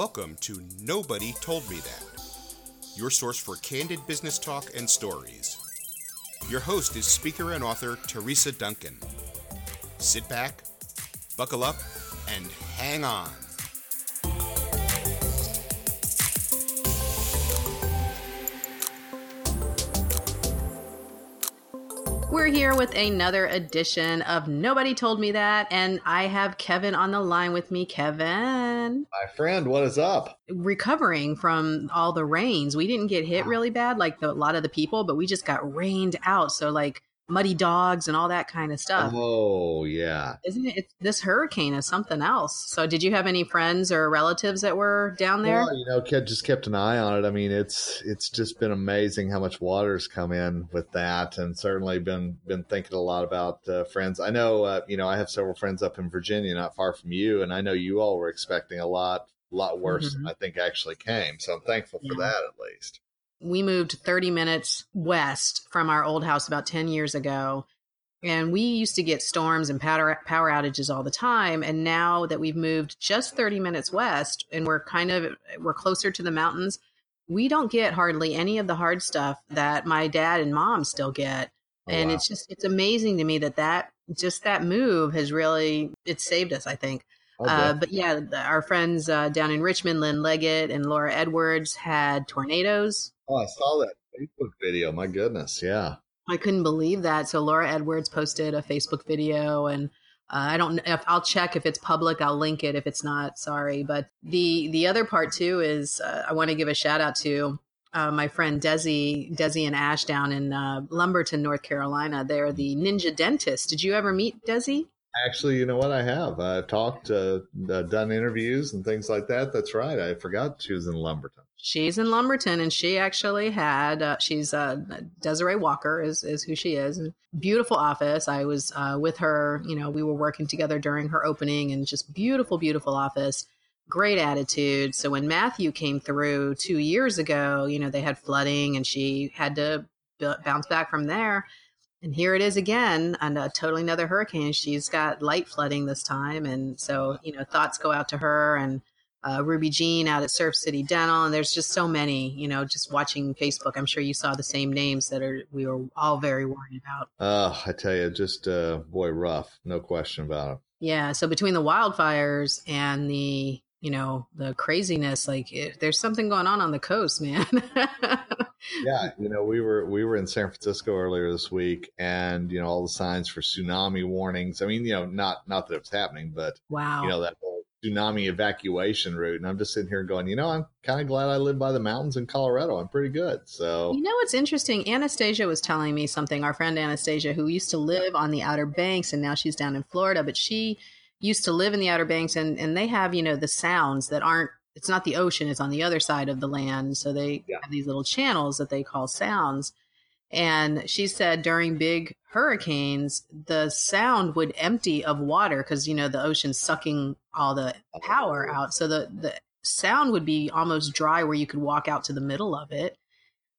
Welcome to Nobody Told Me That, your source for candid business talk and stories. Your host is speaker and author Teresa Duncan. Sit back, buckle up, and hang on. We're here with another edition of Nobody Told Me That, and I have Kevin on the line with me. Kevin, My friend, what is up? recovering from all the rains. We didn't get hit really bad like the, a lot of the people, but we just got rained out. So, like muddy dogs and all that kind of stuff. Oh, yeah. Isn't it? It's, this hurricane is something else. So, did you have any friends or relatives that were down there? Well, you know, kid just kept an eye on it. I mean, it's it's just been amazing how much water's come in with that, and certainly been been thinking a lot about uh, friends. I know, uh, you know, I have several friends up in Virginia, not far from you, and I know you all were expecting a lot lot worse than Mhm. I think actually came. So I'm thankful for Yeah. that at least. We moved 30 minutes west from our old house about 10 years ago. And we used to get storms and power, power outages all the time. And now that we've moved just 30 minutes west and we're kind of, we're closer to the mountains, we don't get hardly any of the hard stuff that my dad and mom still get. Oh, and wow. it's just, it's amazing to me that that, just that move has really, it saved us, I think. Oh, Uh, but yeah, the- our friends uh, down in Richmond, Lynn Leggett and Laura Edwards had tornadoes. Oh, I saw that Facebook video. My goodness, yeah. I couldn't believe that. So Laura Edwards posted a Facebook video, and uh, I don't know if I'll check if it's public. I'll link it if it's not. Sorry, but the the other part too is uh, I want to give a shout out to uh, my friend Desi Desi and Ash down in uh, Lumberton, North Carolina. They're the Ninja Dentist. Did you ever meet Desi? Actually, you know what? I have. I've talked, uh, uh, done interviews and things like that. That's right. I forgot she was in Lumberton. She's in Lumberton, and she actually had. Uh, she's uh, Desiree Walker is is who she is. Beautiful office. I was uh, with her. You know, we were working together during her opening, and just beautiful, beautiful office. Great attitude. So when Matthew came through two years ago, you know they had flooding, and she had to b- bounce back from there. And here it is again, on a totally another hurricane. She's got light flooding this time, and so you know thoughts go out to her and uh, Ruby Jean out at Surf City Dental, and there's just so many. You know, just watching Facebook, I'm sure you saw the same names that are we were all very worried about. Oh, I tell you, just uh, boy, rough, no question about it. Yeah, so between the wildfires and the you know the craziness, like it, there's something going on on the coast, man. Yeah, you know, we were we were in San Francisco earlier this week, and you know all the signs for tsunami warnings. I mean, you know, not not that it's happening, but wow. you know that whole tsunami evacuation route. And I'm just sitting here going, you know, I'm kind of glad I live by the mountains in Colorado. I'm pretty good. So You know what's interesting? Anastasia was telling me something. Our friend Anastasia, who used to live on the Outer Banks, and now she's down in Florida, but she used to live in the Outer Banks, and and they have you know the sounds that aren't. It's not the ocean; it's on the other side of the land. So they Yeah. have these little channels that they call sounds. And she said during big hurricanes, the sound would empty of water because you know the ocean's sucking all the power oh. out. So the the sound would be almost dry where you could walk out to the middle of it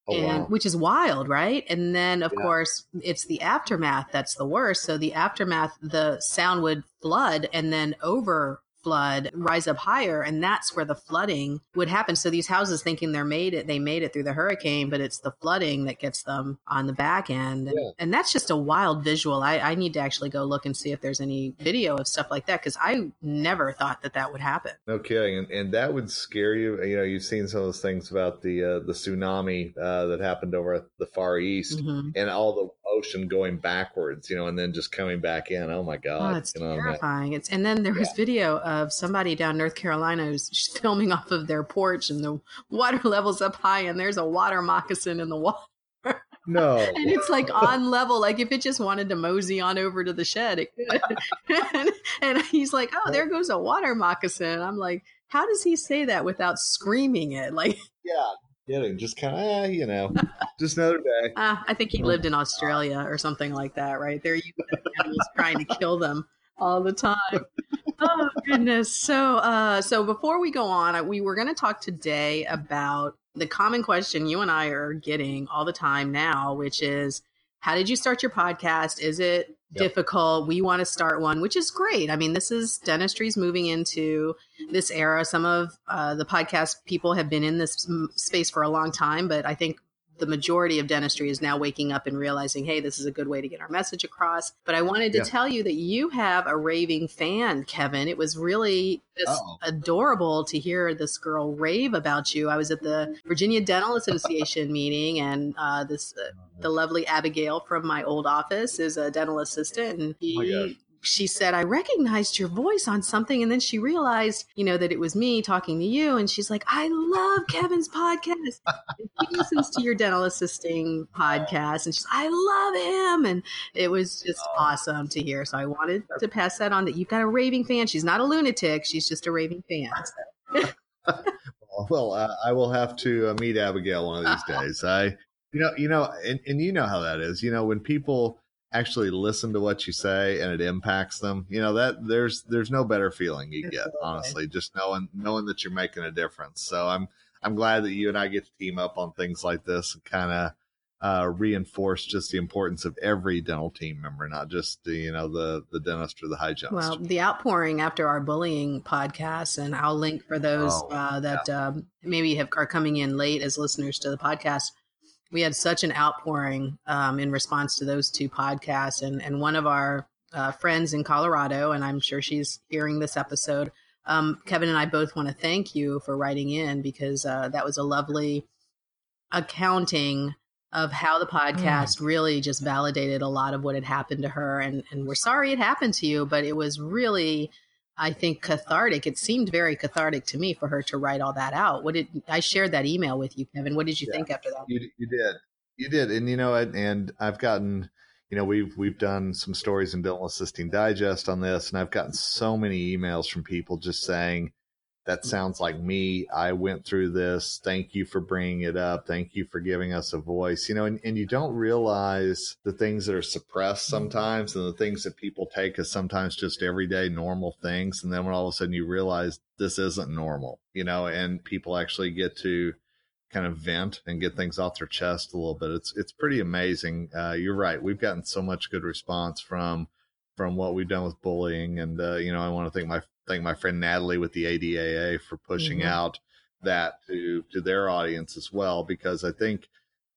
oh, and wow. which is wild, right? And then of Yeah. course it's the aftermath that's the worst. So the aftermath, the sound would flood and then over flood rise up higher and that's where the flooding would happen so these houses thinking they're made it they made it through the hurricane but it's the flooding that gets them on the back end and, Yeah. and that's just a wild visual I, I need to actually go look and see if there's any video of stuff like that because i never thought that that would happen No kidding, and, and that would scare you. You know, you've seen some of those things about the uh, the tsunami uh, that happened over at the Far East, Mhm. and all the ocean going backwards. You know, and then just coming back in. Oh my God! Oh, it's you know, terrifying. It's and then there was video of somebody down North Carolina who's filming off of their porch, and the water levels up high, and there's a water moccasin in the water, no, and it's like on level. Like if it just wanted to mosey on over to the shed, it could. and, and he's like, "Oh, there goes a water moccasin." I'm like, "How does he say that without screaming it?" Like, yeah, kidding. Just kind of, eh, you know, just another day. ah, I think he lived in Australia or something like that, right? There, you animals trying to kill them all the time. oh goodness. So uh so before we go on, we were going to talk today about the common question you and I are getting all the time now, which is how did you start your podcast? Is it yep. difficult. We want to start one, which is great. I mean, this is dentistry's moving into this era. Some of uh, the podcast people have been in this space for a long time, but I think the majority of dentistry is now waking up and realizing, hey, this is a good way to get our message across. But I wanted to yeah. tell you that you have a raving fan, Kevin. It was really just adorable to hear this girl rave about you. I was at the Virginia Dental Association meeting, and uh, this uh, the lovely Abigail from my old office is a dental assistant, and he she said, I recognized your voice on something. And then she realized, you know, that it was me talking to you. And she's like, I love Kevin's podcast. she listens to your dental assisting podcast. And she's, I love him. And it was just oh. awesome to hear. So I wanted to pass that on that you've got a raving fan. She's not a lunatic. She's just a raving fan. well, uh, I will have to uh, meet Abigail one of these days. I, you know, you know, and, and you know how that is. You know, when people, actually listen to what you say and it impacts them you know that there's there's no better feeling you get honestly just knowing knowing that you're making a difference so i'm i'm glad that you and i get to team up on things like this and kind of uh, reinforce just the importance of every dental team member, not just the, you know the the dentist or the hygienist. Well, the outpouring after our bullying podcast, and I'll link for those oh, uh, that yeah. um, maybe have are coming in late as listeners to the podcast we had such an outpouring um, in response to those two podcasts. And, and one of our uh, friends in Colorado, and I'm sure she's hearing this episode, um, Kevin and I both want to thank you for writing in because uh, that was a lovely accounting of how the podcast mm. really just validated a lot of what had happened to her. And, and we're sorry it happened to you, but it was really I think cathartic. It seemed very cathartic to me for her to write all that out. What did I shared that email with you, Kevin? What did you yeah, think after that? You, you did, you did, and you know, and I've gotten, you know, we've we've done some stories in Dental Assisting Digest on this, and I've gotten so many emails from people just saying, that sounds like me. I went through this. Thank you for bringing it up. Thank you for giving us a voice. You know, and, and you don't realize the things that are suppressed mm-hmm. sometimes and the things that people take as sometimes just everyday normal things. And then when all of a sudden you realize this isn't normal, you know, and people actually get to kind of vent and get things off their chest a little bit. It's, it's pretty amazing. Uh, you're right. We've gotten so much good response from, from what we've done with bullying. And, uh, you know, I want to thank my thank my friend Natalie with the ADAA for pushing mm-hmm. out that to to their audience as well because I think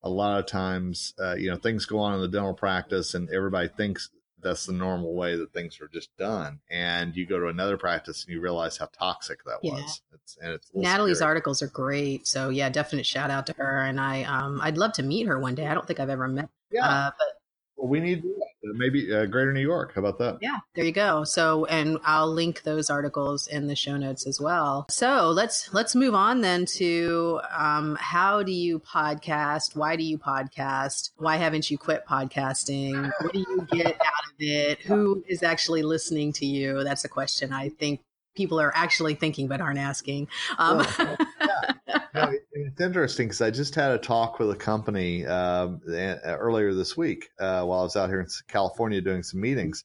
a lot of times uh, you know things go on in the dental practice and everybody thinks that's the normal way that things are just done and you go to another practice and you realize how toxic that yeah. was it's, and it's natalie's scary. articles are great so yeah definite shout out to her and i um i'd love to meet her one day i don't think i've ever met yeah. Uh, but well, we need maybe uh, Greater New York. How about that? Yeah, there you go. So, and I'll link those articles in the show notes as well. So let's let's move on then to um, how do you podcast? Why do you podcast? Why haven't you quit podcasting? What do you get out of it? Who is actually listening to you? That's a question I think people are actually thinking but aren't asking. Um, well, yeah. no, it's interesting because I just had a talk with a company um, earlier this week uh, while I was out here in California doing some meetings,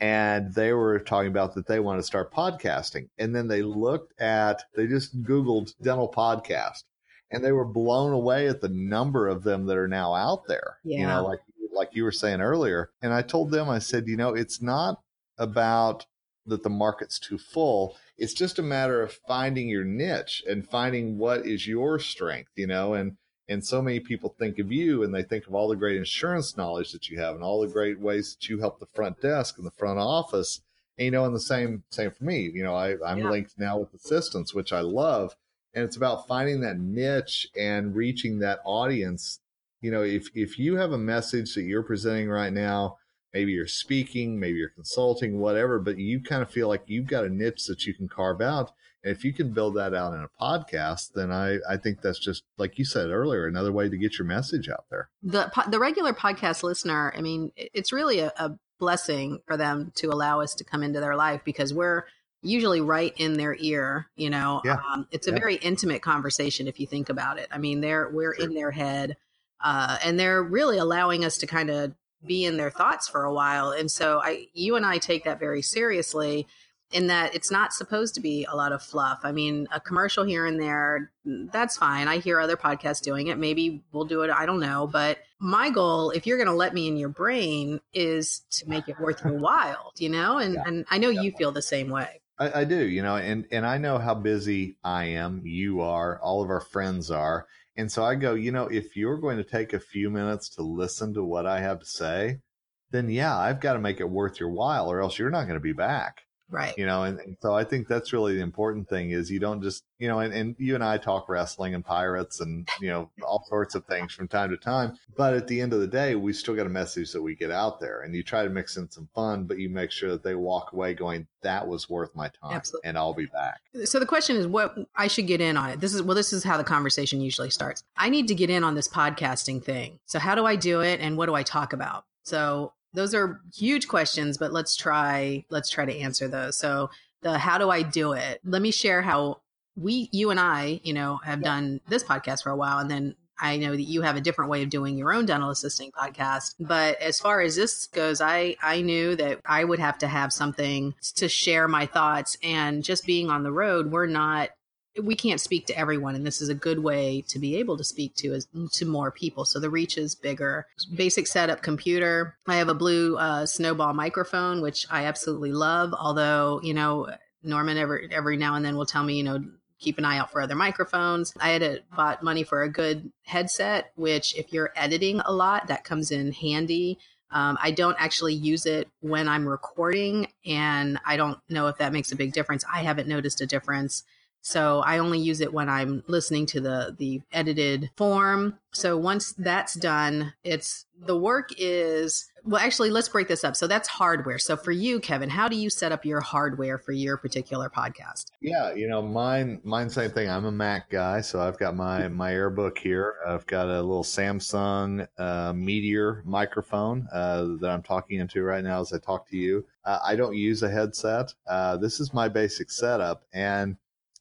and they were talking about that they want to start podcasting, and then they looked at they just Googled dental podcast, and they were blown away at the number of them that are now out there. Yeah. You know, like like you were saying earlier, and I told them I said, you know, it's not about that the market's too full. It's just a matter of finding your niche and finding what is your strength, you know, and and so many people think of you and they think of all the great insurance knowledge that you have and all the great ways that you help the front desk and the front office. And, you know, and the same same for me. You know, I, I'm yeah. linked now with assistants, which I love. And it's about finding that niche and reaching that audience. You know, if if you have a message that you're presenting right now maybe you're speaking, maybe you're consulting, whatever, but you kind of feel like you've got a niche that you can carve out. And if you can build that out in a podcast, then I, I think that's just, like you said earlier, another way to get your message out there. The, the regular podcast listener, I mean, it's really a, a blessing for them to allow us to come into their life because we're, usually right in their ear you know yeah. um, it's a yeah. very intimate conversation if you think about it i mean they're we're sure. in their head uh, and they're really allowing us to kind of be in their thoughts for a while. And so I you and I take that very seriously. in that it's not supposed to be a lot of fluff. I mean, a commercial here and there, that's fine. I hear other podcasts doing it. Maybe we'll do it. I don't know. But my goal, if you're going to let me in your brain, is to make it worth your while, you know? And, yeah. and I know you feel the same way. I, I, do, you know, and, and I know how busy I am, you are, all of our friends are. And so I go, you know, if you're going to take a few minutes to listen to what I have to say, then yeah, I've got to make it worth your while or else you're not going to be back. Right. You know, and, and, so I think that's really the important thing is you don't just, you know, and, and you and I talk wrestling and pirates and, you know, all sorts of things from time to time. But at the end of the day, we still got a message that we get out there and you try to mix in some fun, but you make sure that they walk away going, that was worth my time Absolutely. and I'll be back. Uh, so the question is what I should get in on it. This is, well, this is how the conversation usually starts. I need to get in on this podcasting thing. So how do I do it and what do I talk about? So those are huge questions, but let's try let's try to answer those. So the how do I do it? Let me share how we you and I, you know, have yeah. done this podcast for a while and then I know that you have a different way of doing your own dental assisting podcast, but as far as this goes, I I knew that I would have to have something to share my thoughts and just being on the road, we're not we can't speak to everyone and this is a good way to be able to speak to is to more people. So the reach is bigger. Basic setup computer. I have a blue uh, snowball microphone which i absolutely love although you know norman every every now and then will tell me you know keep an eye out for other microphones. I had a, bought money for a good headset which if you're editing a lot that comes in handy. Um, I don't actually use it when I'm recording, and I don't know if that makes a big difference. I haven't noticed a difference. So I only use it when I'm listening to the the edited form. So once that's done, it's the work is well actually let's break this up. So that's hardware. So for you Kevin, how do you set up your hardware for your particular podcast? Yeah, you know, mine mine same thing. I'm a Mac guy, so I've got my my AirBook here. I've got a little Samson uh, Meteor microphone uh, that I'm talking into right now as I talk to you. Uh, I don't use a headset. Uh, this is my basic setup and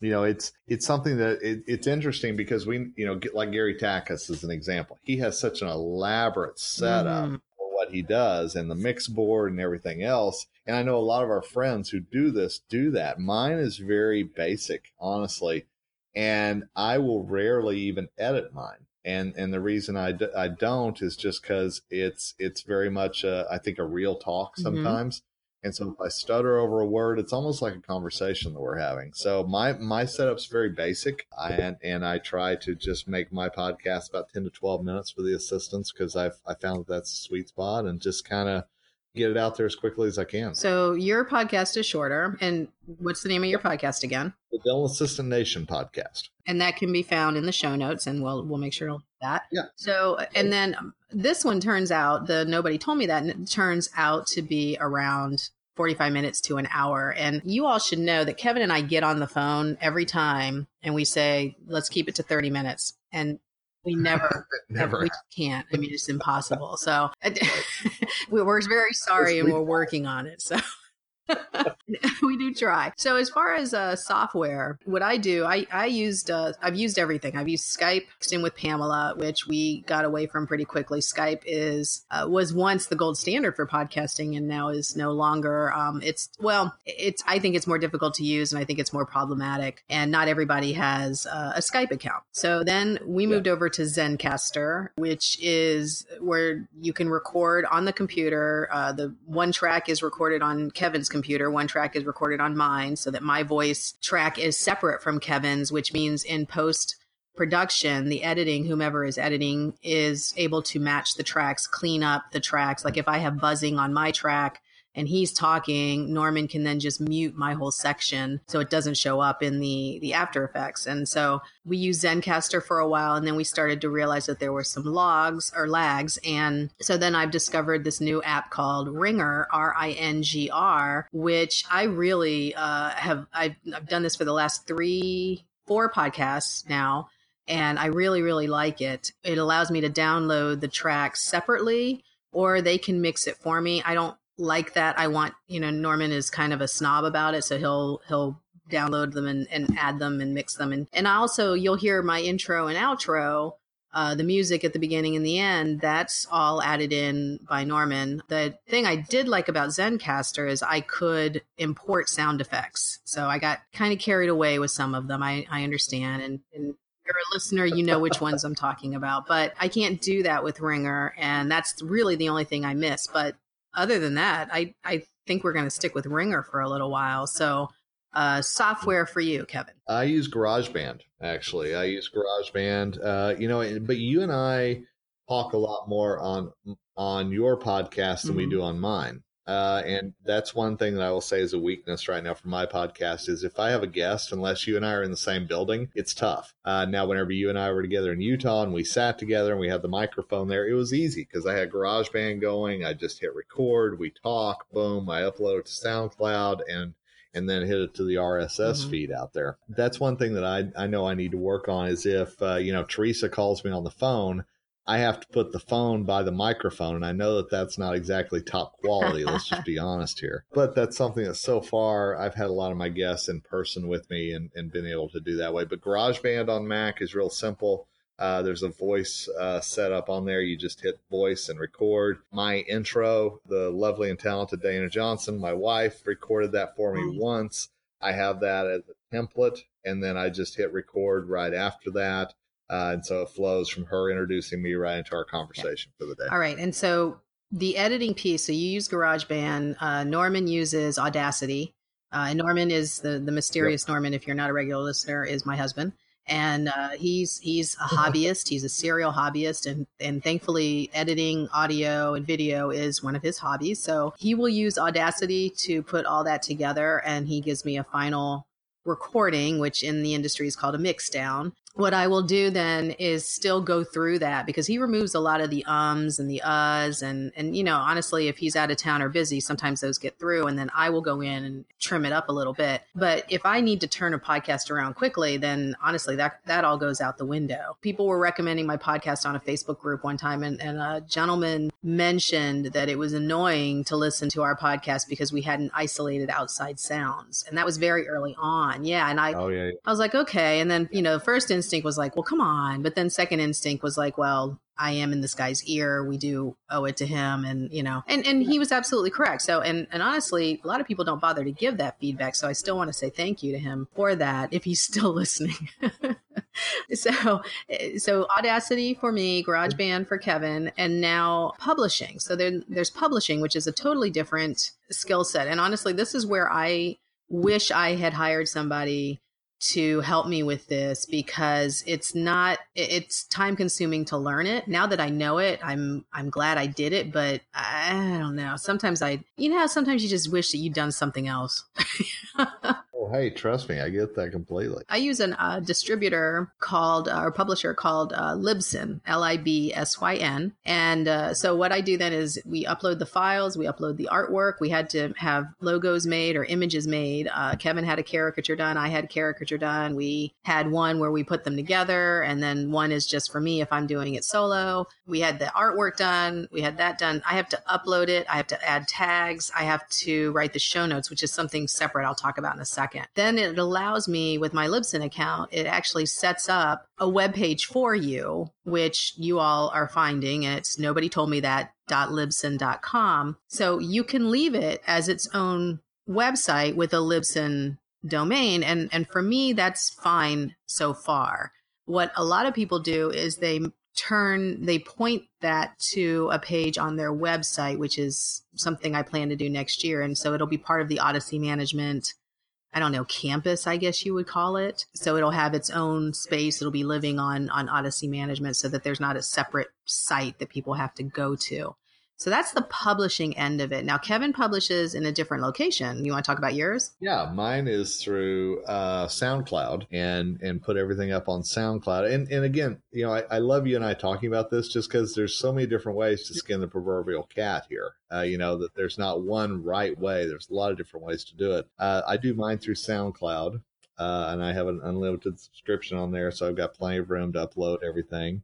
you know it's it's something that it, it's interesting because we you know like gary takacs is an example. He has such an elaborate setup mm. for what he does and the mix board and everything else. And i know a lot of our friends who do this do that. Mine is very basic honestly and i will rarely even edit mine. And and the reason I d- I don't is just because it's it's very much a, I think a real talk mm-hmm. sometimes. mm-hmm and so if I stutter over a word, it's almost like a conversation that we're having. So my my setup's very basic, and and I try to just make my podcast about ten to twelve minutes for the assistants because I've I found that that's a sweet spot, and just kind of get it out there as quickly as I can. So your podcast is shorter, and what's the name of your podcast again? The Dental Assistant Nation podcast, and that can be found in the show notes, and we'll we'll make sure to that. Yeah. So and then um, this one turns out the nobody told me that, and it turns out to be around 45 minutes to an hour. And you all should know that Kevin and I get on the phone every time and we say, let's keep it to 30 minutes. And we never, never we can't. I mean, it's impossible. So we're very sorry and we're working on it. So. we do try. So as far as uh, software, what I do, I I used uh, I've used everything. I've used Skype in with Pamela, which we got away from pretty quickly. Skype is uh, was once the gold standard for podcasting, and now is no longer. Um, it's well, it's I think it's more difficult to use, and I think it's more problematic, and not everybody has uh, a Skype account. So then we moved yeah. over to Zencastr, which is where you can record on the computer. Uh, the one track is recorded on Kevin's computer. One track is recorded on mine so that my voice track is separate from Kevin's, which means in post production, the editing, whomever is editing is able to match the tracks, clean up the tracks. Like if I have buzzing on my track, and he's talking, Norman can then just mute my whole section so it doesn't show up in the the After Effects. And so we used Zencastr for a while, and then we started to realize that there were some logs or lags. And so then I've discovered this new app called Ringr, R I N G R, which I really uh, have. I've, I've done this for the last three, four podcasts now and I really, really like it. It allows me to download the tracks separately, or they can mix it for me. I don't like that. I want, you know, Norman is kind of a snob about it, so he'll he'll download them and, and add them and mix them and and I also you'll hear my intro and outro uh, the music at the beginning and the end, that's all added in by Norman. The thing I did like about Zencastr is I could import sound effects. So I got kind of carried away with some of them. I, I understand. And, and you're a listener, you know which ones I'm talking about. But I can't do that with Ringr. And that's really the only thing I miss. But other than that, I, I think we're going to stick with Ringr for a little while. So uh, software for you, Kevin? I use GarageBand. Actually, I use GarageBand. Uh, you know, but you and I talk a lot more on on your podcast than mm-hmm. we do on mine. Uh, and that's one thing that I will say is a weakness right now for my podcast is if I have a guest, unless you and I are in the same building, it's tough. Uh, now, whenever you and I were together in Utah and we sat together and we had the microphone there, it was easy because I had GarageBand going. I just hit record, we talk, boom, I upload it to SoundCloud, and and then hit it to the RSS mm-hmm. feed out there. That's one thing that I, I know I need to work on is if, uh, you know, Teresa calls me on the phone, I have to put the phone by the microphone. And I know that that's not exactly top quality. let's just be honest here. But that's something that so far I've had a lot of my guests in person with me and, and been able to do that way. But GarageBand on Mac is real simple. Uh, there's a voice uh, setup on there. You just hit voice and record. My intro, the lovely and talented Dana Johnson, my wife, recorded that for me mm. once. I have that as a template, and then I just hit record right after that. Uh, and so it flows from her introducing me right into our conversation yeah. for the day. All right. And so the editing piece, so you use GarageBand. Uh, Norman uses Audacity. Uh, and Norman is the, the mysterious yep. Norman, if you're not a regular listener, is my husband and uh, he's he's a hobbyist. He's a serial hobbyist, and and thankfully, editing audio and video is one of his hobbies. So he will use Audacity to put all that together, and he gives me a final recording, which in the industry is called a mix down what I will do then is still go through that because he removes a lot of the ums and the uhs and and you know honestly if he's out of town or busy sometimes those get through and then I will go in and trim it up a little bit. But if I need to turn a podcast around quickly then honestly that that all goes out the window. People were recommending my podcast on a Facebook group one time and, and a gentleman mentioned that it was annoying to listen to our podcast because we hadn't isolated outside sounds and that was very early on. Yeah and I oh, yeah. I was like okay. And then you know first in instinct was like, well, come on. But then second instinct was like, well, I am in this guy's ear. We do owe it to him. And, you know, and, and he was absolutely correct. So, and, and honestly, a lot of people don't bother to give that feedback. So I still want to say thank you to him for that if he's still listening. so, eh, so Audacity for me, GarageBand for Kevin, and now publishing. So there, there's publishing, which is a totally different skill set. And honestly, this is where I wish I had hired somebody to help me with this because it's not it's time consuming to learn it. Now that i know it i'm i'm glad i did it but i don't know. Sometimes i you know sometimes you just wish that you'd done something else Oh, hey, trust me, I get that completely. I use a uh, distributor called, uh, or publisher called uh, Libsyn, L I B S Y N. And uh, so what I do then is we upload the files, we upload the artwork. We had to have logos made or images made. Uh, Kevin had a caricature done, I had caricature done. We had one where we put them together, and then one is just for me if I'm doing it solo. We had the artwork done, we had that done. I have to upload it, I have to add tags, I have to write the show notes, which is something separate I'll talk about in a second second. Then it allows me with my Libsyn account, it actually sets up a web page for you, which you all are finding. And It's nobody told me that. So you can leave it as its own website with a Libsyn domain. And, and for me, that's fine so far. What a lot of people do is they turn they point that to a page on their website which is something i plan to do next year and so it'll be part of the odyssey management I don't know, campus, I guess you would call it. So it'll have its own space. It'll be living on, on Odyssey management so that there's not a separate site that people have to go to. So that's the publishing end of it. Now, Kevin publishes in a different location. You want to talk about yours? Yeah, mine is through uh, SoundCloud and and put everything up on SoundCloud. And and again, you know, I, I love you and I talking about this just because there's so many different ways to skin the proverbial cat here. Uh, you know that there's not one right way. There's a lot of different ways to do it. Uh, I do mine through SoundCloud. Uh, and I have an unlimited subscription on there, so I've got plenty of room to upload everything.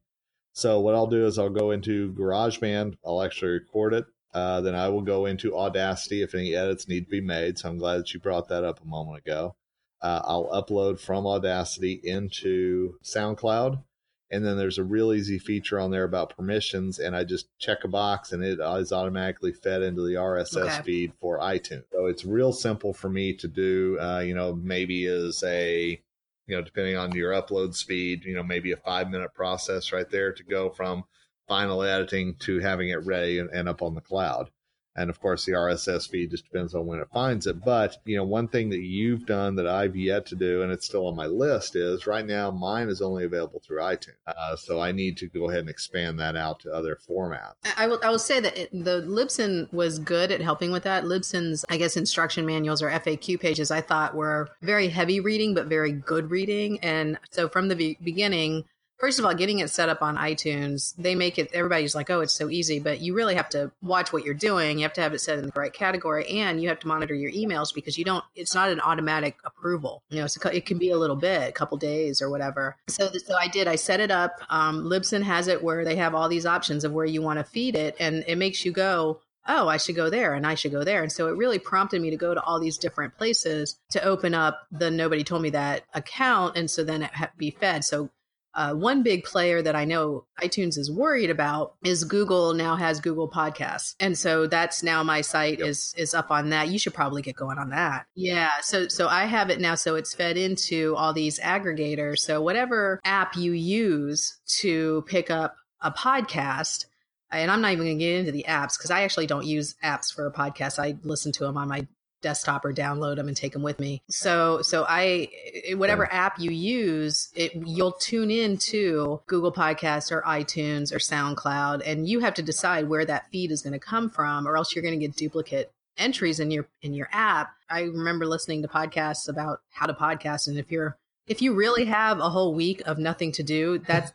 So what I'll do is I'll go into GarageBand. I'll actually record it. Uh, then I will go into Audacity if any edits need to be made. So I'm glad that you brought that up a moment ago. Uh, I'll upload from Audacity into SoundCloud. And then there's a real easy feature on there about permissions, and I just check a box and it is automatically fed into the RSS okay. feed for iTunes. So it's real simple for me to do. Uh, you know, maybe as a you know, depending on your upload speed, you know, maybe a five minute process right there to go from final editing to having it ready and, and up on the cloud. And of course, the RSS feed just depends on when it finds it. But, you know, one thing that you've done that I've yet to do, and it's still on my list, is right now mine is only available through iTunes. Uh, so I need to go ahead and expand that out to other formats. I will, I will say that it, the Libsyn was good at helping with that. Libsyn's, I guess, instruction manuals or FAQ pages I thought were very heavy reading, but very good reading. And so from the beginning, first of all, getting it set up on iTunes, they make it, everybody's like, oh, it's so easy, but you really have to watch what you're doing. You have to have it set in the right category and you have to monitor your emails because you don't, it's not an automatic approval. You know, so it can be a little bit, a couple days or whatever. So, so I did, I set it up. Um, Libsyn has it where they have all these options of where you want to feed it and it makes you go, oh, I should go there and I should go there. And so it really prompted me to go to all these different places to open up the Nobody Told Me That account. And so then it be fed. So uh, one big player that I know iTunes is worried about is Google now has Google Podcasts, and so that's now my site yep. is is up on that. You should probably get going on that. Yeah, so so I have it now, so it's fed into all these aggregators. So whatever app you use to pick up a podcast, and I'm not even going to get into the apps because I actually don't use apps for a podcast. I listen to them on my desktop or download them and take them with me. So so I eh, whatever app you use, it you'll tune in to Google Podcasts or iTunes or SoundCloud and you have to decide where that feed is going to come from or else you're going to get duplicate entries in your in your app. I remember listening to podcasts about how to podcast and if you're if you really have a whole week of nothing to do, that's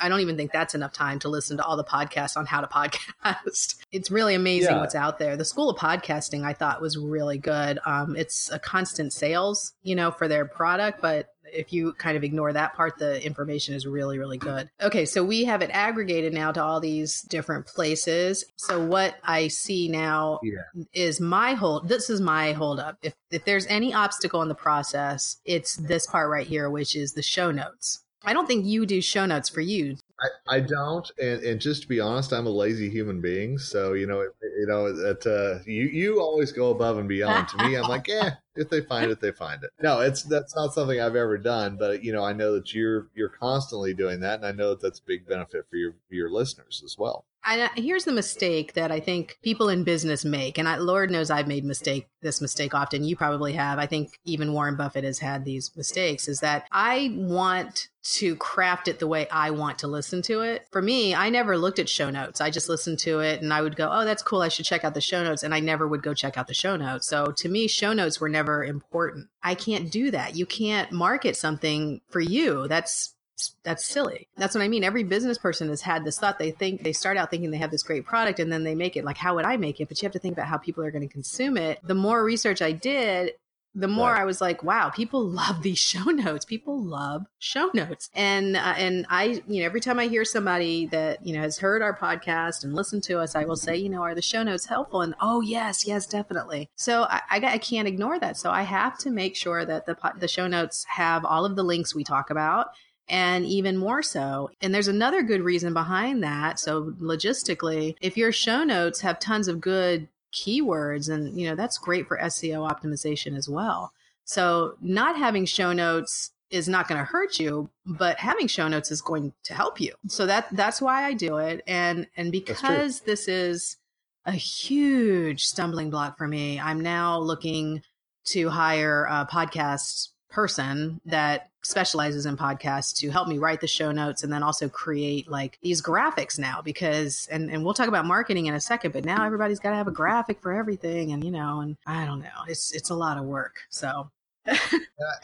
I don't even think that's enough time to listen to all the podcasts on how to podcast. it's really amazing yeah. what's out there. The School of Podcasting I thought was really good. Um, it's a constant sales, you know, for their product, but if you kind of ignore that part, the information is really, really good. Okay, so we have it aggregated now to all these different places. So what I see now yeah. is my hold. This is my holdup. If if there's any obstacle in the process, it's this part right here, which is the show notes. I don't think you do show notes for you. I, I don't, and, and just to be honest, I'm a lazy human being. So you know, it, you know that uh, you you always go above and beyond. to me, I'm like, yeah, if they find it, they find it. No, it's that's not something I've ever done, but you know, I know that you're you're constantly doing that, and I know that that's a big benefit for your your listeners as well. I, here's the mistake that I think people in business make, and I, Lord knows I've made mistake this mistake often. You probably have. I think even Warren Buffett has had these mistakes. Is that I want to craft it the way I want to listen to it. For me, I never looked at show notes. I just listened to it, and I would go, "Oh, that's cool. I should check out the show notes," and I never would go check out the show notes. So to me, show notes were never important. I can't do that. You can't market something for you. That's that's silly. That's what I mean. Every business person has had this thought. They think they start out thinking they have this great product and then they make it like, how would I make it? But you have to think about how people are going to consume it. The more research I did, the more right. I was like, wow, people love these show notes. People love show notes. And, uh, and I, you know, every time I hear somebody that, you know, has heard our podcast and listened to us, I will say, you know, are the show notes helpful? And, oh, yes, yes, definitely. So I, I, I can't ignore that. So I have to make sure that the, the show notes have all of the links we talk about and even more so. And there's another good reason behind that. So logistically, if your show notes have tons of good keywords and you know that's great for SEO optimization as well. So not having show notes is not going to hurt you, but having show notes is going to help you. So that that's why I do it and and because this is a huge stumbling block for me, I'm now looking to hire a podcast person that specializes in podcasts to help me write the show notes and then also create like these graphics now because and, and we'll talk about marketing in a second but now everybody's got to have a graphic for everything and you know and i don't know. It's it's a lot of work so.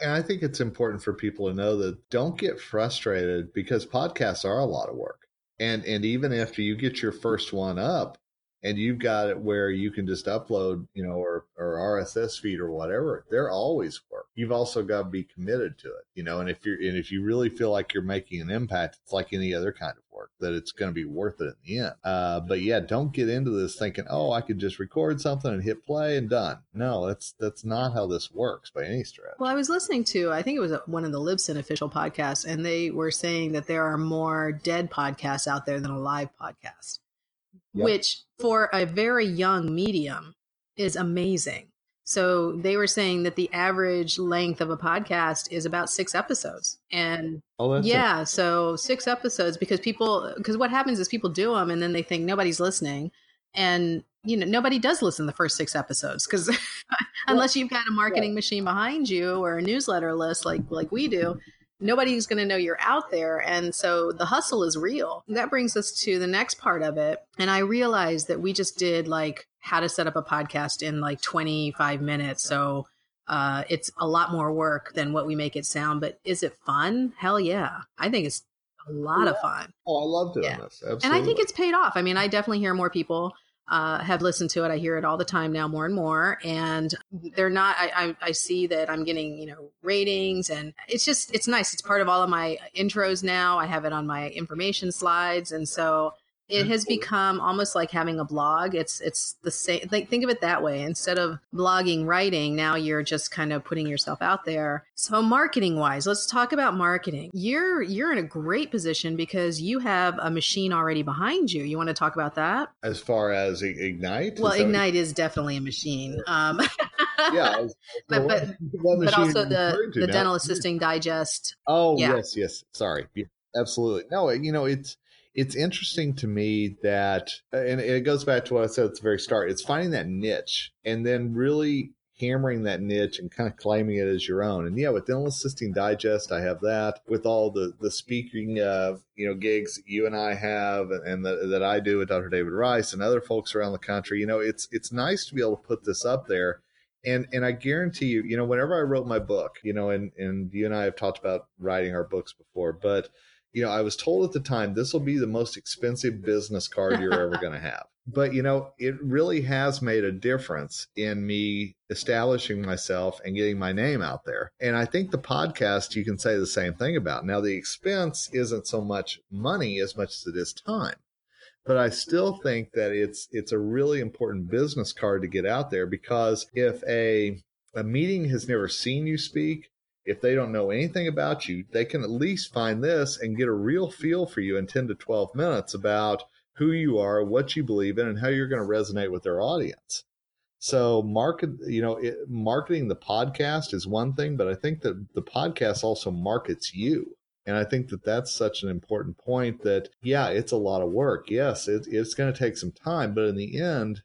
And i think it's important for people to know that don't get frustrated because podcasts are a lot of work. And and even after you get your first one up and you've got it where you can just upload, you know, or, or RSS feed or whatever, they're always work. You've also got to be committed to it, you know, and if you're, and if you really feel like you're making an impact, it's like any other kind of work that it's going to be worth it in the end. Uh, but yeah, don't get into this thinking, oh, I could just record something and hit play and done. No, that's that's not how this works by any stretch. Well, I was listening to, I think it was one of the Libsyn official podcasts, and they were saying that there are more dead podcasts out there than a live podcast, yep. which for a very young medium is amazing. So they were saying that the average length of a podcast is about six episodes. And oh, yeah, so six episodes because people, because what happens is people do them and then they think nobody's listening. And, you know, nobody does listen the first six episodes because unless you've got a marketing machine behind you or a newsletter list like, like we do, nobody's going to know you're out there. And so the hustle is real. That brings us to the next part of it. And I realized that we just did like how to set up a podcast in like 25 minutes. So uh, it's a lot more work than what we make it sound. But is it fun? Hell yeah. I think it's a lot yeah. of fun. Oh, I love doing yeah. this. Absolutely. And I think it's paid off. I mean, I definitely hear more people uh, have listened to it. I hear it all the time now, more and more. And they're not. I, I, I see that I'm getting you know ratings, and it's just it's nice. It's part of all of my intros now. I have it on my information slides, and so it has become almost like having a blog. It's it's the same like think of it that way. Instead of blogging writing now you're just kind of putting yourself out there. So marketing wise let's talk about marketing. You're you're in a great position because you have a machine already behind you. You want to talk about that? As far as ignite? Well is ignite is definitely a machine. Um yeah but but, but also the the now? dental assisting digest. Oh yeah. yes yes. Sorry. Absolutely. No you know it's it's interesting to me that, and it goes back to what I said at the very start. It's finding that niche and then really hammering that niche and kind of claiming it as your own. And yeah, with Dental Assisting Digest, I have that. With all the the speaking, uh, you know, gigs that you and I have, and the, that I do with Dr. David Rice and other folks around the country, you know, it's it's nice to be able to put this up there. And and I guarantee you, you know, whenever I wrote my book, you know, and and you and I have talked about writing our books before, but you know, I was told at the time this will be the most expensive business card you're ever going to have. But, you know, it really has made a difference in me establishing myself and getting my name out there. And I think the podcast you can say the same thing about. Now, the expense isn't so much money as much as it is time. But I still think that it's it's a really important business card to get out there because if a a meeting has never seen you speak, if they don't know anything about you, they can at least find this and get a real feel for you in 10 to 12 minutes about who you are, what you believe in, and how you're going to resonate with their audience. So market, you know, it, marketing the podcast is one thing, but I think that the podcast also markets you. And I think that that's such an important point that, yeah, it's a lot of work. Yes, it, it's going to take some time, but in the end,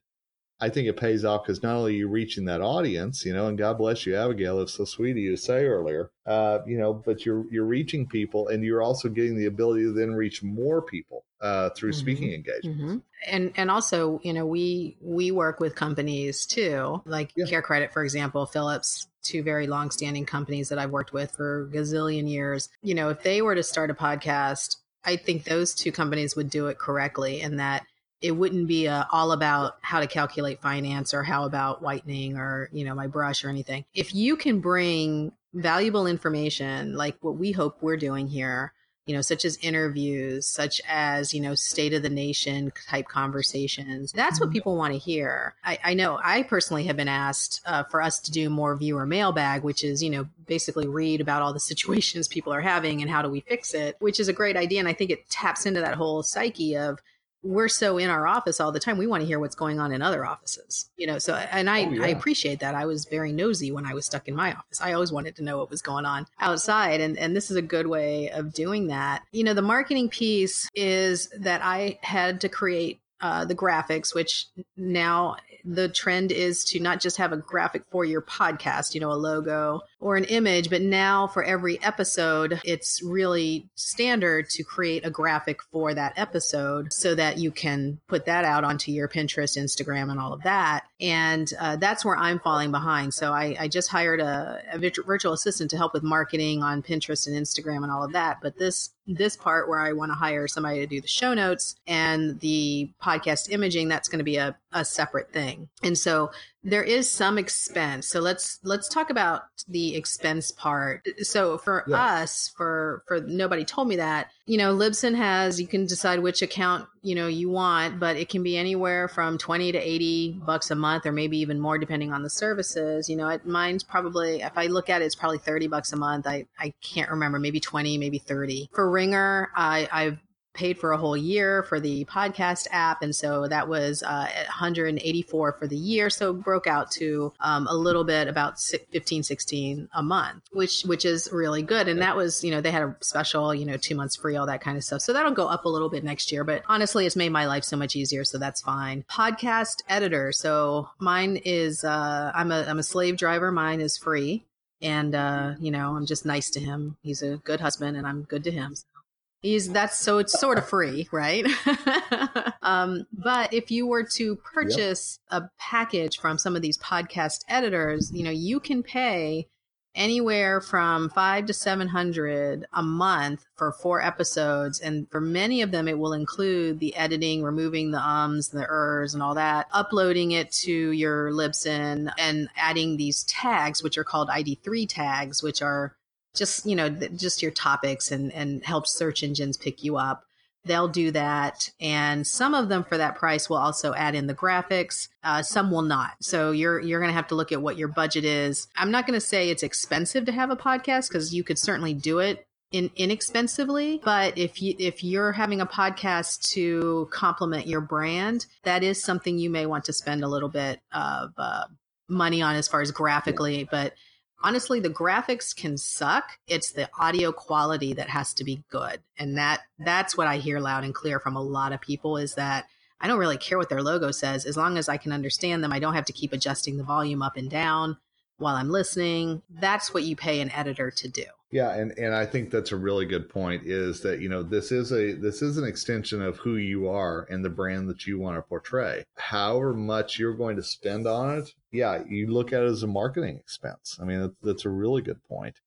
I think it pays off because not only are you reaching that audience, you know, and God bless you, Abigail, it's so sweet of you to say earlier, uh, you know, but you're you're reaching people, and you're also getting the ability to then reach more people uh, through mm-hmm. speaking engagements. Mm-hmm. And and also, you know, we we work with companies too, like yeah. CareCredit, for example, Philips, two very long-standing companies that I've worked with for gazillion years. You know, if they were to start a podcast, I think those two companies would do it correctly, in that it wouldn't be uh, all about how to calculate finance or how about whitening or you know my brush or anything. If you can bring valuable information like what we hope we're doing here you know such as interviews such as you know state of the nation type conversations that's what mm-hmm. people want to hear. I, I, know i personally have been asked uh, for us to do more viewer mailbag which is you know basically read about all the situations people are having and how do we fix it which is a great idea and i think it taps into that whole psyche of we're so in our office all the time we want to hear what's going on in other offices you know so and i oh, yeah. i appreciate that. I was very nosy when i was stuck in my office. I always wanted to know what was going on outside and and this is a good way of doing that. You know the marketing piece is that i had to create uh, the graphics, which now the trend is to not just have a graphic for your podcast, you know, a logo or an image, but now for every episode, it's really standard to create a graphic for that episode so that you can put that out onto your Pinterest, Instagram, and all of that. And uh, that's where I'm falling behind. So I, I just hired a, a virtual assistant to help with marketing on Pinterest and Instagram and all of that. But this this part where I want to hire somebody to do the show notes and the podcast imaging, that's going to be a, a separate thing. And so there is some expense. So let's let's talk about the expense part. So for yeah. us for for nobody told me that you know libsyn has you can decide which account you know you want but it can be anywhere from 20 to 80 bucks a month or maybe even more depending on the services. You know it, mine's probably if i look at it it's probably 30 bucks a month. I i can't remember maybe 20 maybe 30 for Ringr i i've paid for a whole year for the podcast app. And so that was uh, 184 for the year. So broke out to um, a little bit about 15 16 a month which which is really good. And that was you know they had a special you know two months free all that kind of stuff. So that'll go up a little bit next year but honestly it's made my life so much easier. So that's fine. Podcast editor. So mine is uh, i'm a i'm a slave driver. Mine is free. And uh, you know i'm just nice to him. He's a good husband and i'm good to him He's that's so it's sort of free, right? um, but if you were to purchase yep. a package from some of these podcast editors, you know, you can pay anywhere from five to seven hundred a month for four episodes and for many of them it will include the editing removing the ums and the ers and all that uploading it to your libsyn and adding these tags which are called id3 tags which are just you know just your topics and and help search engines pick you up. They'll do that. And some of them for that price will also add in the graphics. Uh, some will not. So you're you're going to have to look at what your budget is. I'm not going to say it's expensive to have a podcast because you could certainly do it in, inexpensively. But if you if you're having a podcast to complement your brand that is something you may want to spend a little bit of uh, money on as far as graphically. But honestly the graphics can suck. It's the audio quality that has to be good. And that that's what i hear loud and clear from a lot of people is that i don't really care what their logo says. As long as i can understand them i don't have to keep adjusting the volume up and down while i'm listening that's what you pay an editor to do yeah, and and I think that's a really good point. Is that you know this is a this is an extension of who you are and the brand that you want to portray. However much you're going to spend on it, yeah, you look at it as a marketing expense. I mean, that's, that's a really good point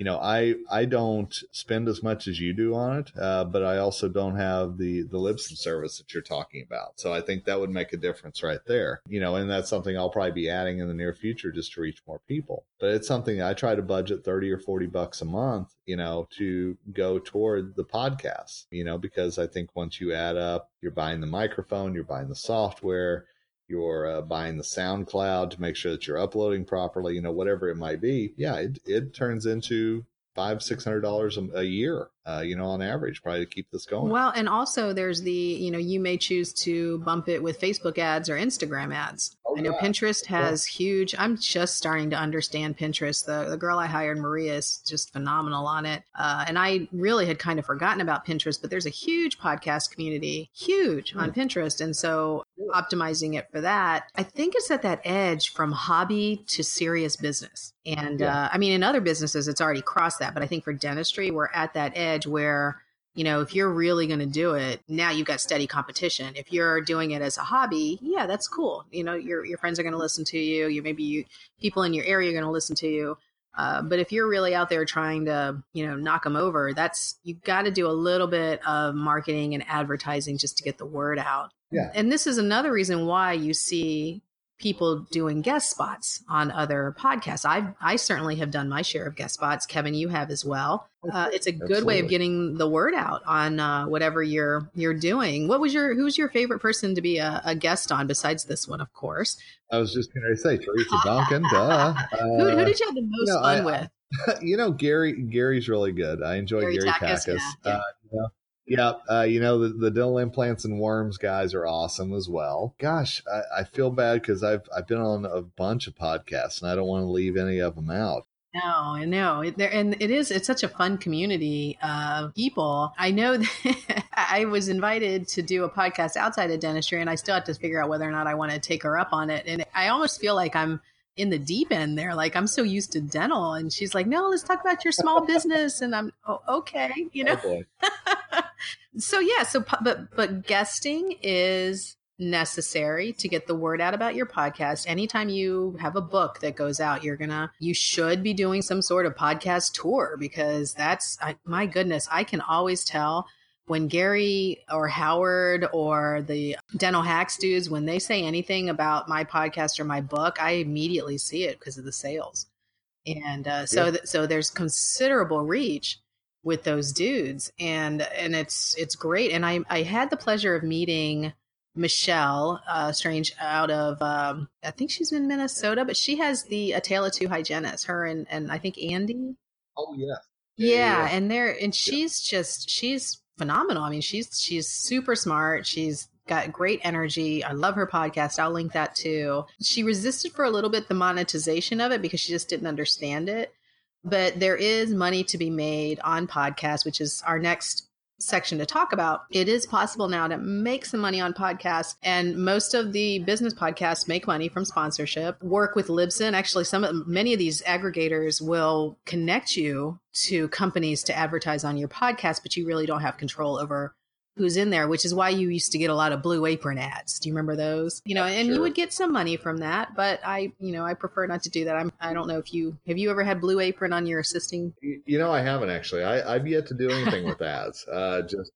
you know, I I don't spend as much as you do on it, uh, but I also don't have the the Libsyn service that you're talking about. So I think that would make a difference right there. You know, and that's something I'll probably be adding in the near future just to reach more people. But it's something I try to budget thirty or forty bucks a month, you know, to go toward the podcast. You know, because I think once you add up, you're buying the microphone, you're buying the software you're uh, buying the SoundCloud to make sure that you're uploading properly, you know, whatever it might be. Yeah, it, it turns into five, six hundred dollars a year uh, you know, on average, probably to keep this going. Well, and also there's the, you know, you may choose to bump it with Facebook ads or Instagram ads. Oh, I know yeah. Pinterest has yeah. huge. I'm just starting to understand Pinterest. The the girl I hired, Maria, is just phenomenal on it. Uh, and I really had kind of forgotten about Pinterest, but there's a huge podcast community, huge mm. on hmm. Pinterest, and so optimizing it for that, I think it's at that edge from hobby to serious business. And yeah. uh, I mean, in other businesses, it's already crossed that, but I think for dentistry, we're at that edge where you know if you're really going to do it now you've got steady competition. If you're doing it as a hobby yeah that's cool. You know your your friends are going to listen to you. You maybe you people in your area are going to listen to you. Uh, but if you're really out there trying to you know knock them over that's you've got to do a little bit of marketing and advertising just to get the word out yeah. and this is another reason why you see people doing guest spots on other podcasts. I I certainly have done my share of guest spots. Kevin, you have as well. Uh, it's a good Absolutely. way of getting the word out on uh, whatever you're you're doing. What was your who's your favorite person to be a, a guest on besides this one, of course? I was just going to say Teresa Duncan. duh. Uh, who, who, did you have the most you know, fun I, with? you know, Gary. Gary's really good. I enjoy Gary, Gary Takacs. Yeah, yeah. Uh, you know, yeah, uh, you know the, the dental implants and worms guys are awesome as well. Gosh, I, I feel bad because I've I've been on a bunch of podcasts and I don't want to leave any of them out. No, I know. It, there, and it is, it's such a fun community of people. I know that I was invited to do a podcast outside of dentistry and I still have to figure out whether or not I want to take her up on it. And I almost feel like I'm in the deep end there. Like I'm so used to dental. And she's like, no, let's talk about your small business. And I'm, oh, okay, you know? Oh so yeah, so, but, but guesting is necessary to get the word out about your podcast. Anytime you have a book that goes out, you're gonna, you should be doing some sort of podcast tour because that's, I, my goodness, I can always tell when Gary or Howard or the dental hacks dudes, when they say anything about my podcast or my book, I immediately see it because of the sales. And uh, so, yeah. th- so there's considerable reach with those dudes, and and it's it's great. And I I had the pleasure of meeting Michelle uh, Strange out of um, I think she's in Minnesota, but she has the A Tale of Two Hygienists. Her and and I think Andy. Oh yeah. Yeah, yeah, and there and she's yeah. just she's phenomenal. I mean, she's she's super smart. She's got great energy. I love her podcast. I'll link that too. She resisted for a little bit the monetization of it because she just didn't understand it. But there is money to be made on podcasts, which is our next section to talk about, it is possible now to make some money on podcasts. And most of the business podcasts make money from sponsorship. Work with Libsyn. Actually, some of many of these aggregators will connect you to companies to advertise on your podcast, but you really don't have control over who's in there, which is why you used to get a lot of blue apron ads. Do you remember those? You know, and sure. you would get some money from that, but I, you know, I prefer not to do that. I'm, I don't know if you, have you ever had blue apron on your assisting? You know, I haven't actually. I, I've yet to do anything with ads. Uh, just,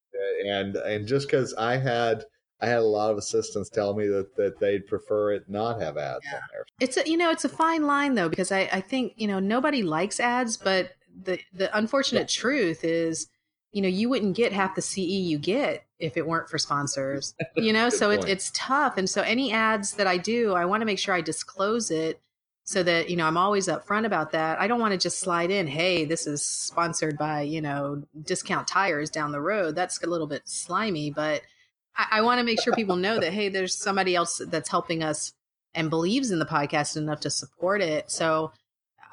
and, and just cause I had, I had a lot of assistants tell me that, that they'd prefer it not have ads yeah. on there. It's a, you know, it's a fine line though, because I, I think, you know, nobody likes ads, but the, the unfortunate yeah. truth is, you know, you wouldn't get half the CE you get if it weren't for sponsors. You know, so it's it's tough. And so any ads that I do, I want to make sure I disclose it so that, you know, I'm always upfront about that. I don't want to just slide in, hey, this is sponsored by, you know, discount tires down the road. That's a little bit slimy, but I, I want to make sure people know that, hey, there's somebody else that's helping us and believes in the podcast enough to support it. So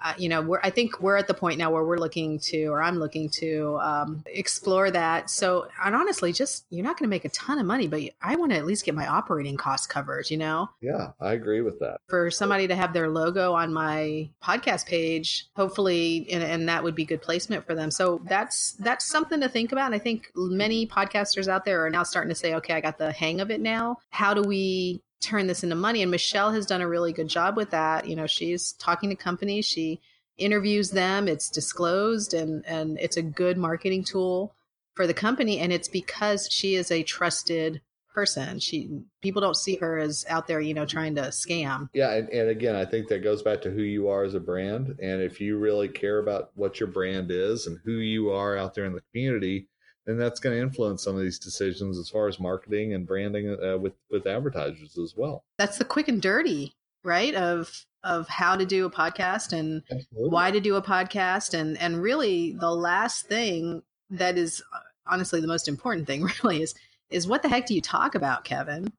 uh, you know, we're, I think we're at the point now where we're looking to, or I'm looking to um, explore that. So, and honestly, just you're not going to make a ton of money, but I want to at least get my operating costs covered, you know? Yeah, I agree with that. For somebody to have their logo on my podcast page, hopefully, and, and that would be good placement for them. So that's that's something to think about. And I think many podcasters out there are now starting to say, okay, I got the hang of it now. How do we turn this into money. And Michelle has done a really good job with that. You know, she's talking to companies, she interviews them, it's disclosed, and and it's a good marketing tool for the company. And it's because she is a trusted person. She people don't see her as out there, you know, trying to scam. Yeah, and, and again, I think that goes back to who you are as a brand. And if you really care about what your brand is and who you are out there in the community, and that's going to influence some of these decisions as far as marketing and branding uh, with with advertisers as well. That's the quick and dirty, right? Of of how to do a podcast and Absolutely. why to do a podcast and and really the last thing that is uh, honestly the most important thing really is is what the heck do you talk about, Kevin?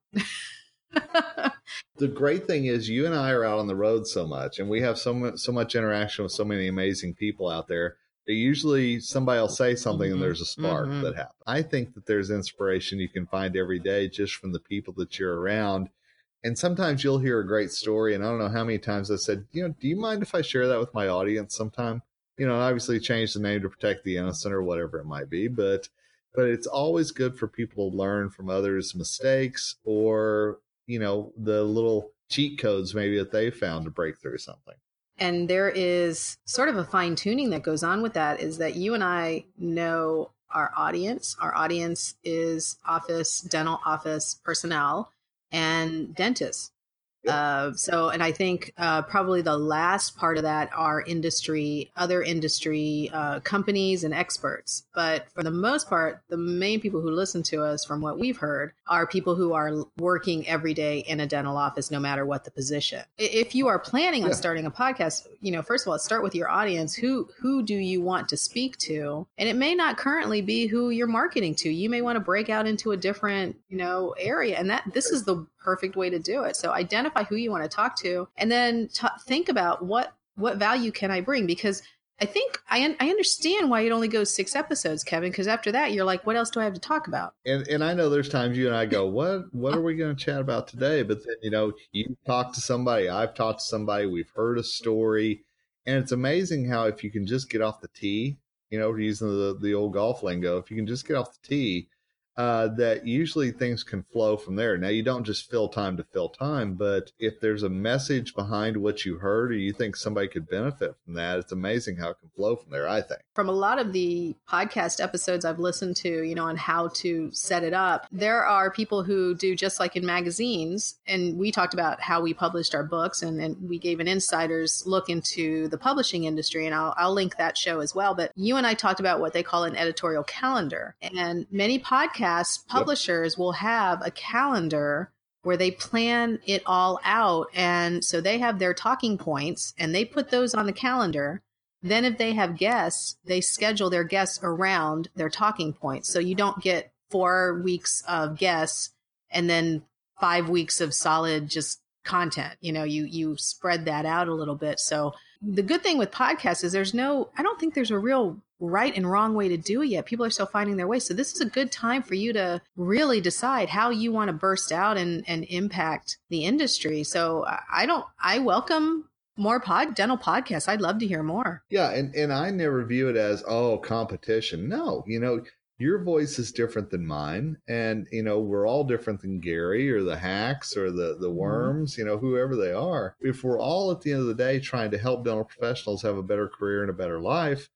the great thing is you and I are out on the road so much and we have so much so much interaction with so many amazing people out there usually somebody will say something mm-hmm. and there's a spark mm-hmm. that happens. I think that there's inspiration you can find every day just from the people that you're around. And sometimes you'll hear a great story. And I don't know how many times I said, you know, do you mind if I share that with my audience sometime? You know, obviously change the name to protect the innocent or whatever it might be. But, but it's always good for people to learn from others' mistakes or, you know, the little cheat codes maybe that they found to break through something. And there is sort of a fine tuning that goes on with that is that you and I know our audience. Our audience is office, dental office personnel and dentists. Uh, so, and I think uh, probably the last part of that are industry, other industry uh, companies and experts. But for the most part, the main people who listen to us, from what we've heard, are people who are working every day in a dental office, no matter what the position. If you are planning on yeah. starting a podcast, you know, first of all, start with your audience. Who who do you want to speak to? And it may not currently be who you're marketing to. You may want to break out into a different, you know, area, and that this is the perfect way to do it. So identify who you want to talk to and then t- think about what what value can I bring because I think I un- I understand why it only goes six episodes, Kevin. Because after that, you're like, what else do I have to talk about? And and I know there's times you and I go, what what are we going to chat about today? But then you know, you talk to somebody, I've talked to somebody, we've heard a story, and it's amazing how if you can just get off the tee, you know, using the the old golf lingo, if you can just get off the tee, uh, that usually things can flow from there. Now, you don't just fill time to fill time, but if there's a message behind what you heard or you think somebody could benefit from that, it's amazing how it can flow from there, I think. From a lot of the podcast episodes I've listened to, you know, on how to set it up, there are people who do just like in magazines. And we talked about how we published our books and, and we gave an insider's look into the publishing industry. And I'll, I'll link that show as well. But you and I talked about what they call an editorial calendar. And many podcasts publishers yep. will have a calendar where they plan it all out. And so they have their talking points and they put those on the calendar. Then, if they have guests, they schedule their guests around their talking points. So you don't get four weeks of guests and then five weeks of solid just content. You know, you you spread that out a little bit. So the good thing with podcasts is there's no I don't think there's a real right and wrong way to do it yet. People are still finding their way. So this is a good time for you to really decide how you want to burst out and, and impact the industry. So I don't, I welcome more pod dental podcasts. I'd love to hear more. Yeah. And, and I never view it as, oh, competition. No, you know, your voice is different than mine. And, you know, we're all different than Gary or the hacks or the, the mm-hmm. worms, you know, whoever they are. If we're all at the end of the day trying to help dental professionals have a better career and a better life,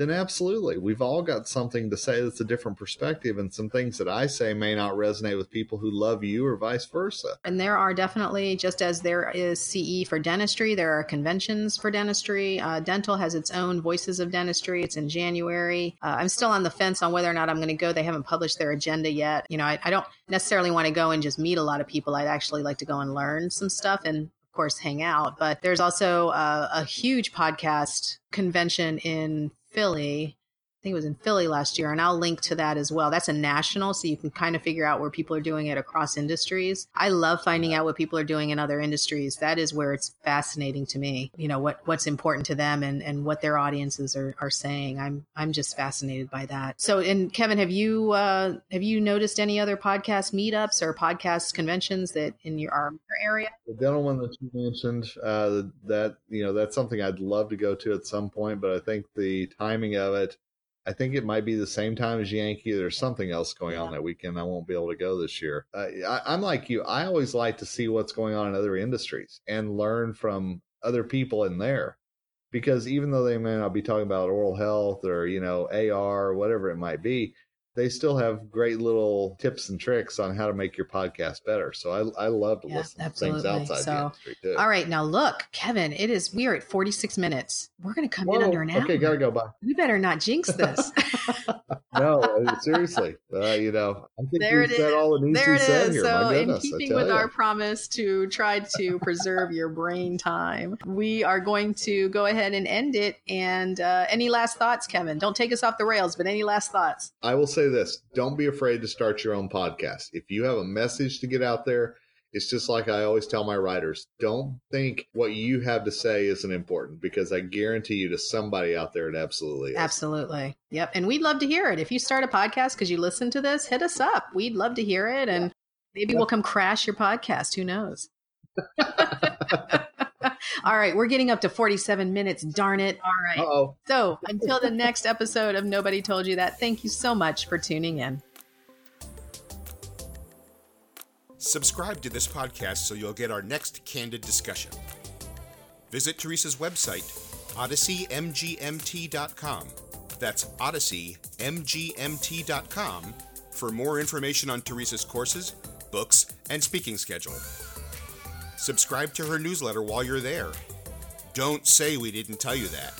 then absolutely. We've all got something to say that's a different perspective, and some things that I say may not resonate with people who love you or vice versa. And there are definitely, just as there is CE for dentistry, there are conventions for dentistry. Uh, dental has its own Voices of Dentistry. It's in January. Uh, I'm still on the fence on whether or not I'm going to go. They haven't published their agenda yet. You know, I, I don't necessarily want to go and just meet a lot of people. I'd actually like to go and learn some stuff and of course hang out but there's also a, a huge podcast convention in Philly think it was in Philly last year, and I'll link to that as well. That's a national, so you can kind of figure out where people are doing it across industries. I love finding out what people are doing in other industries. That is where it's fascinating to me. You know what what's important to them and and what their audiences are, are saying. I'm I'm just fascinated by that. So, and Kevin, have you uh, have you noticed any other podcast meetups or podcast conventions that in your, our area? The dental one that you mentioned, uh, that you know that's something I'd love to go to at some point, but I think the timing of it I think it might be the same time as Yankee. There's something else going on that weekend. I won't be able to go this year. Uh, I, am like you. I always like to see what's going on in other industries and learn from other people in there. Because even though they may not be talking about oral health or, you know, AR or whatever it might be, they still have great little tips and tricks on how to make your podcast better. So I, I love to yeah, listen absolutely. to things outside so, the industry too. All right, now look, Kevin, it is we are at 46 minutes. We're going to come Whoa, in under an hour. Okay, gotta go. Bye. We better not jinx this. no, uh, seriously. Uh, you know, I think there it is. all the there it is. Here. So, goodness, in keeping with you. our promise to try to preserve your brain time, we are going to go ahead and end it. And uh, any last thoughts, Kevin? Don't take us off the rails, but any last thoughts? I will say this: Don't be afraid to start your own podcast. If you have a message to get out there it's just like I always tell my writers don't think what you have to say isn't important because I guarantee you to somebody out there it absolutely is. Absolutely. Yep. And we'd love to hear it. If you start a podcast because you listen to this, hit us up. We'd love to hear it. And maybe we'll come crash your podcast. Who knows? All right, we're getting up to 47 minutes. Darn it. All right. Uh-oh. So until the next episode of Nobody Told You That, thank you so much for tuning in. Subscribe to this podcast so you'll get our next candid discussion. Visit Teresa's website, odysseymgmt.com. That's odysseymgmt.com for more information on Teresa's courses, books, and speaking schedule. Subscribe to her newsletter while you're there. Don't say we didn't tell you that.